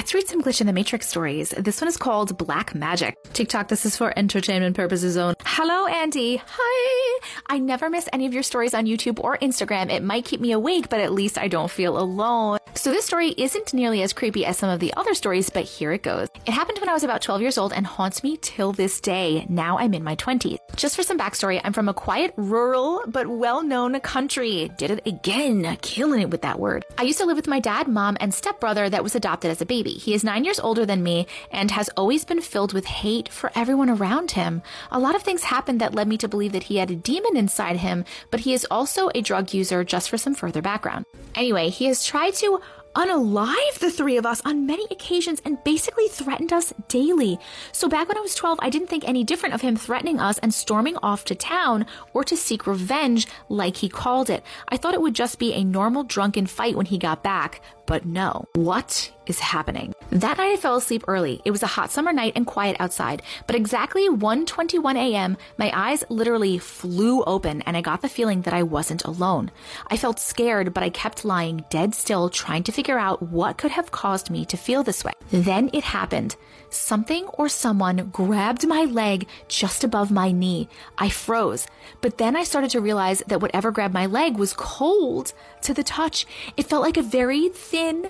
let's read some Glitch in the Matrix stories. This one is called Black Magic. TikTok, this is for entertainment purposes only. Hello, Andy. Hi. I never miss any of your stories on YouTube or Instagram. It might keep me awake, but at least I don't feel alone. So this story isn't nearly as creepy as some of the other stories, but here it goes. It happened when I was about 12 years old and haunts me till this day. Now I'm in my 20s. Just for some backstory, I'm from a quiet, rural, but well-known country. Did it again. Killing it with that word. I used to live with my dad, mom, and stepbrother that was adopted as a baby. He is nine years older than me and has always been filled with hate for everyone around him. A lot of things happened that led me to believe that he had a demon inside him, but he is also a drug user just for some further background. Anyway, he has tried to unalive the three of us on many occasions and basically threatened us daily. So back when I was 12, I didn't think any different of him threatening us and storming off to town or to seek revenge like he called it. I thought it would just be a normal drunken fight when he got back, but no. What is happening? That night I fell asleep early. It was a hot summer night and quiet outside, but exactly 1:21 a.m., my eyes literally flew open and I got the feeling that I wasn't alone. I felt scared, but I kept lying dead still trying to figure out what could have caused me to feel this way. Then it happened. Something or someone grabbed my leg just above my knee. I froze, but then I started to realize that whatever grabbed my leg was cold to the touch. It felt like a very thin,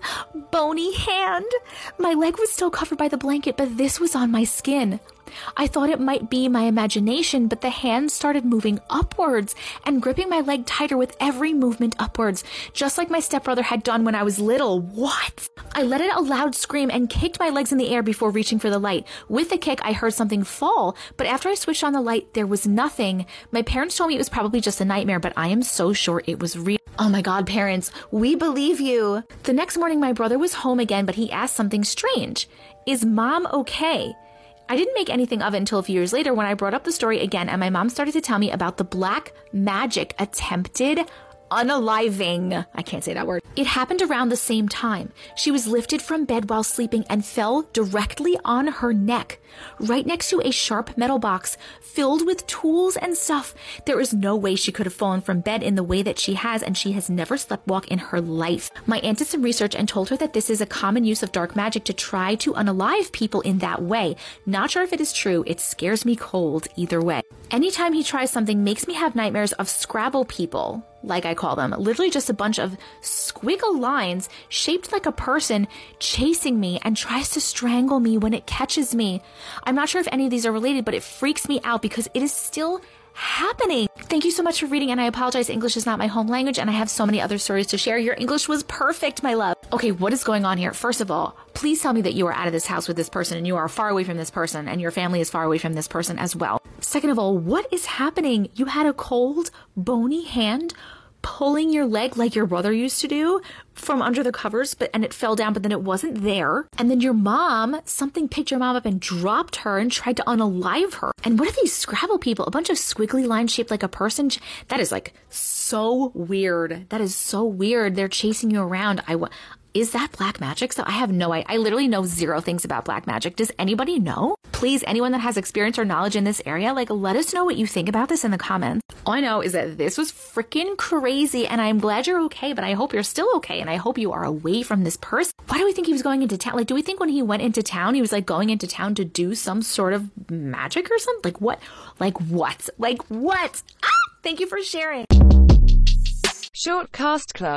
bony hand. My leg was still covered by the blanket, but this was on my skin. I thought it might be my imagination, but the hand started moving upwards and gripping my leg tighter with every movement upwards, just like my stepbrother had done when I was little. What? I let out a loud scream and kicked my legs in the air before reaching for the light. With the kick, I heard something fall, but after I switched on the light, there was nothing. My parents told me it was probably just a nightmare, but I am so sure it was real. Oh my god, parents, we believe you. The next morning, my brother was home again, but he asked something strange. Is mom okay? I didn't make anything of it until a few years later when I brought up the story again and my mom started to tell me about the black magic attempted unaliving. I can't say that word. It happened around the same time. She was lifted from bed while sleeping and fell directly on her neck, right next to a sharp metal box filled with tools and stuff. There is no way she could have fallen from bed in the way that she has, and she has never slept walk in her life. My aunt did some research and told her that this is a common use of dark magic to try to unalive people in that way. Not sure if it is true. It scares me cold either way. Anytime he tries something makes me have nightmares of Scrabble people like I call them, literally just a bunch of squiggle lines shaped like a person chasing me and tries to strangle me when it catches me. I'm not sure if any of these are related, but it freaks me out because it is still happening? Thank you so much for reading, and I apologize. English is not my home language, and I have so many other stories to share. Your English was perfect, my love. Okay, what is going on here? First of all, please tell me that you are out of this house with this person and you are far away from this person, and your family is far away from this person as well. Second of all, what is happening? You had a cold, bony hand pulling your leg like your brother used to do from under the covers, but and it fell down, but then it wasn't there. And then your mom, something picked your mom up and dropped her and tried to unalive her. And what are these Scrabble people? A bunch of squiggly lines shaped like a person. That is like so weird. That is so weird. They're chasing you around. I is that black magic? So I have no idea. I literally know zero things about black magic. Does anybody know? Please, anyone that has experience or knowledge in this area, like let us know what you think about this in the comments. All I know is that this was freaking crazy and I'm glad you're okay, but I hope you're still okay and I hope you are away from this person. Why do we think he was going into town? Like, do we think when he went into town, he was like going into town to do some sort of magic or something? Like what? Like what? Like what? Ah! Thank you for sharing. Short Cast Club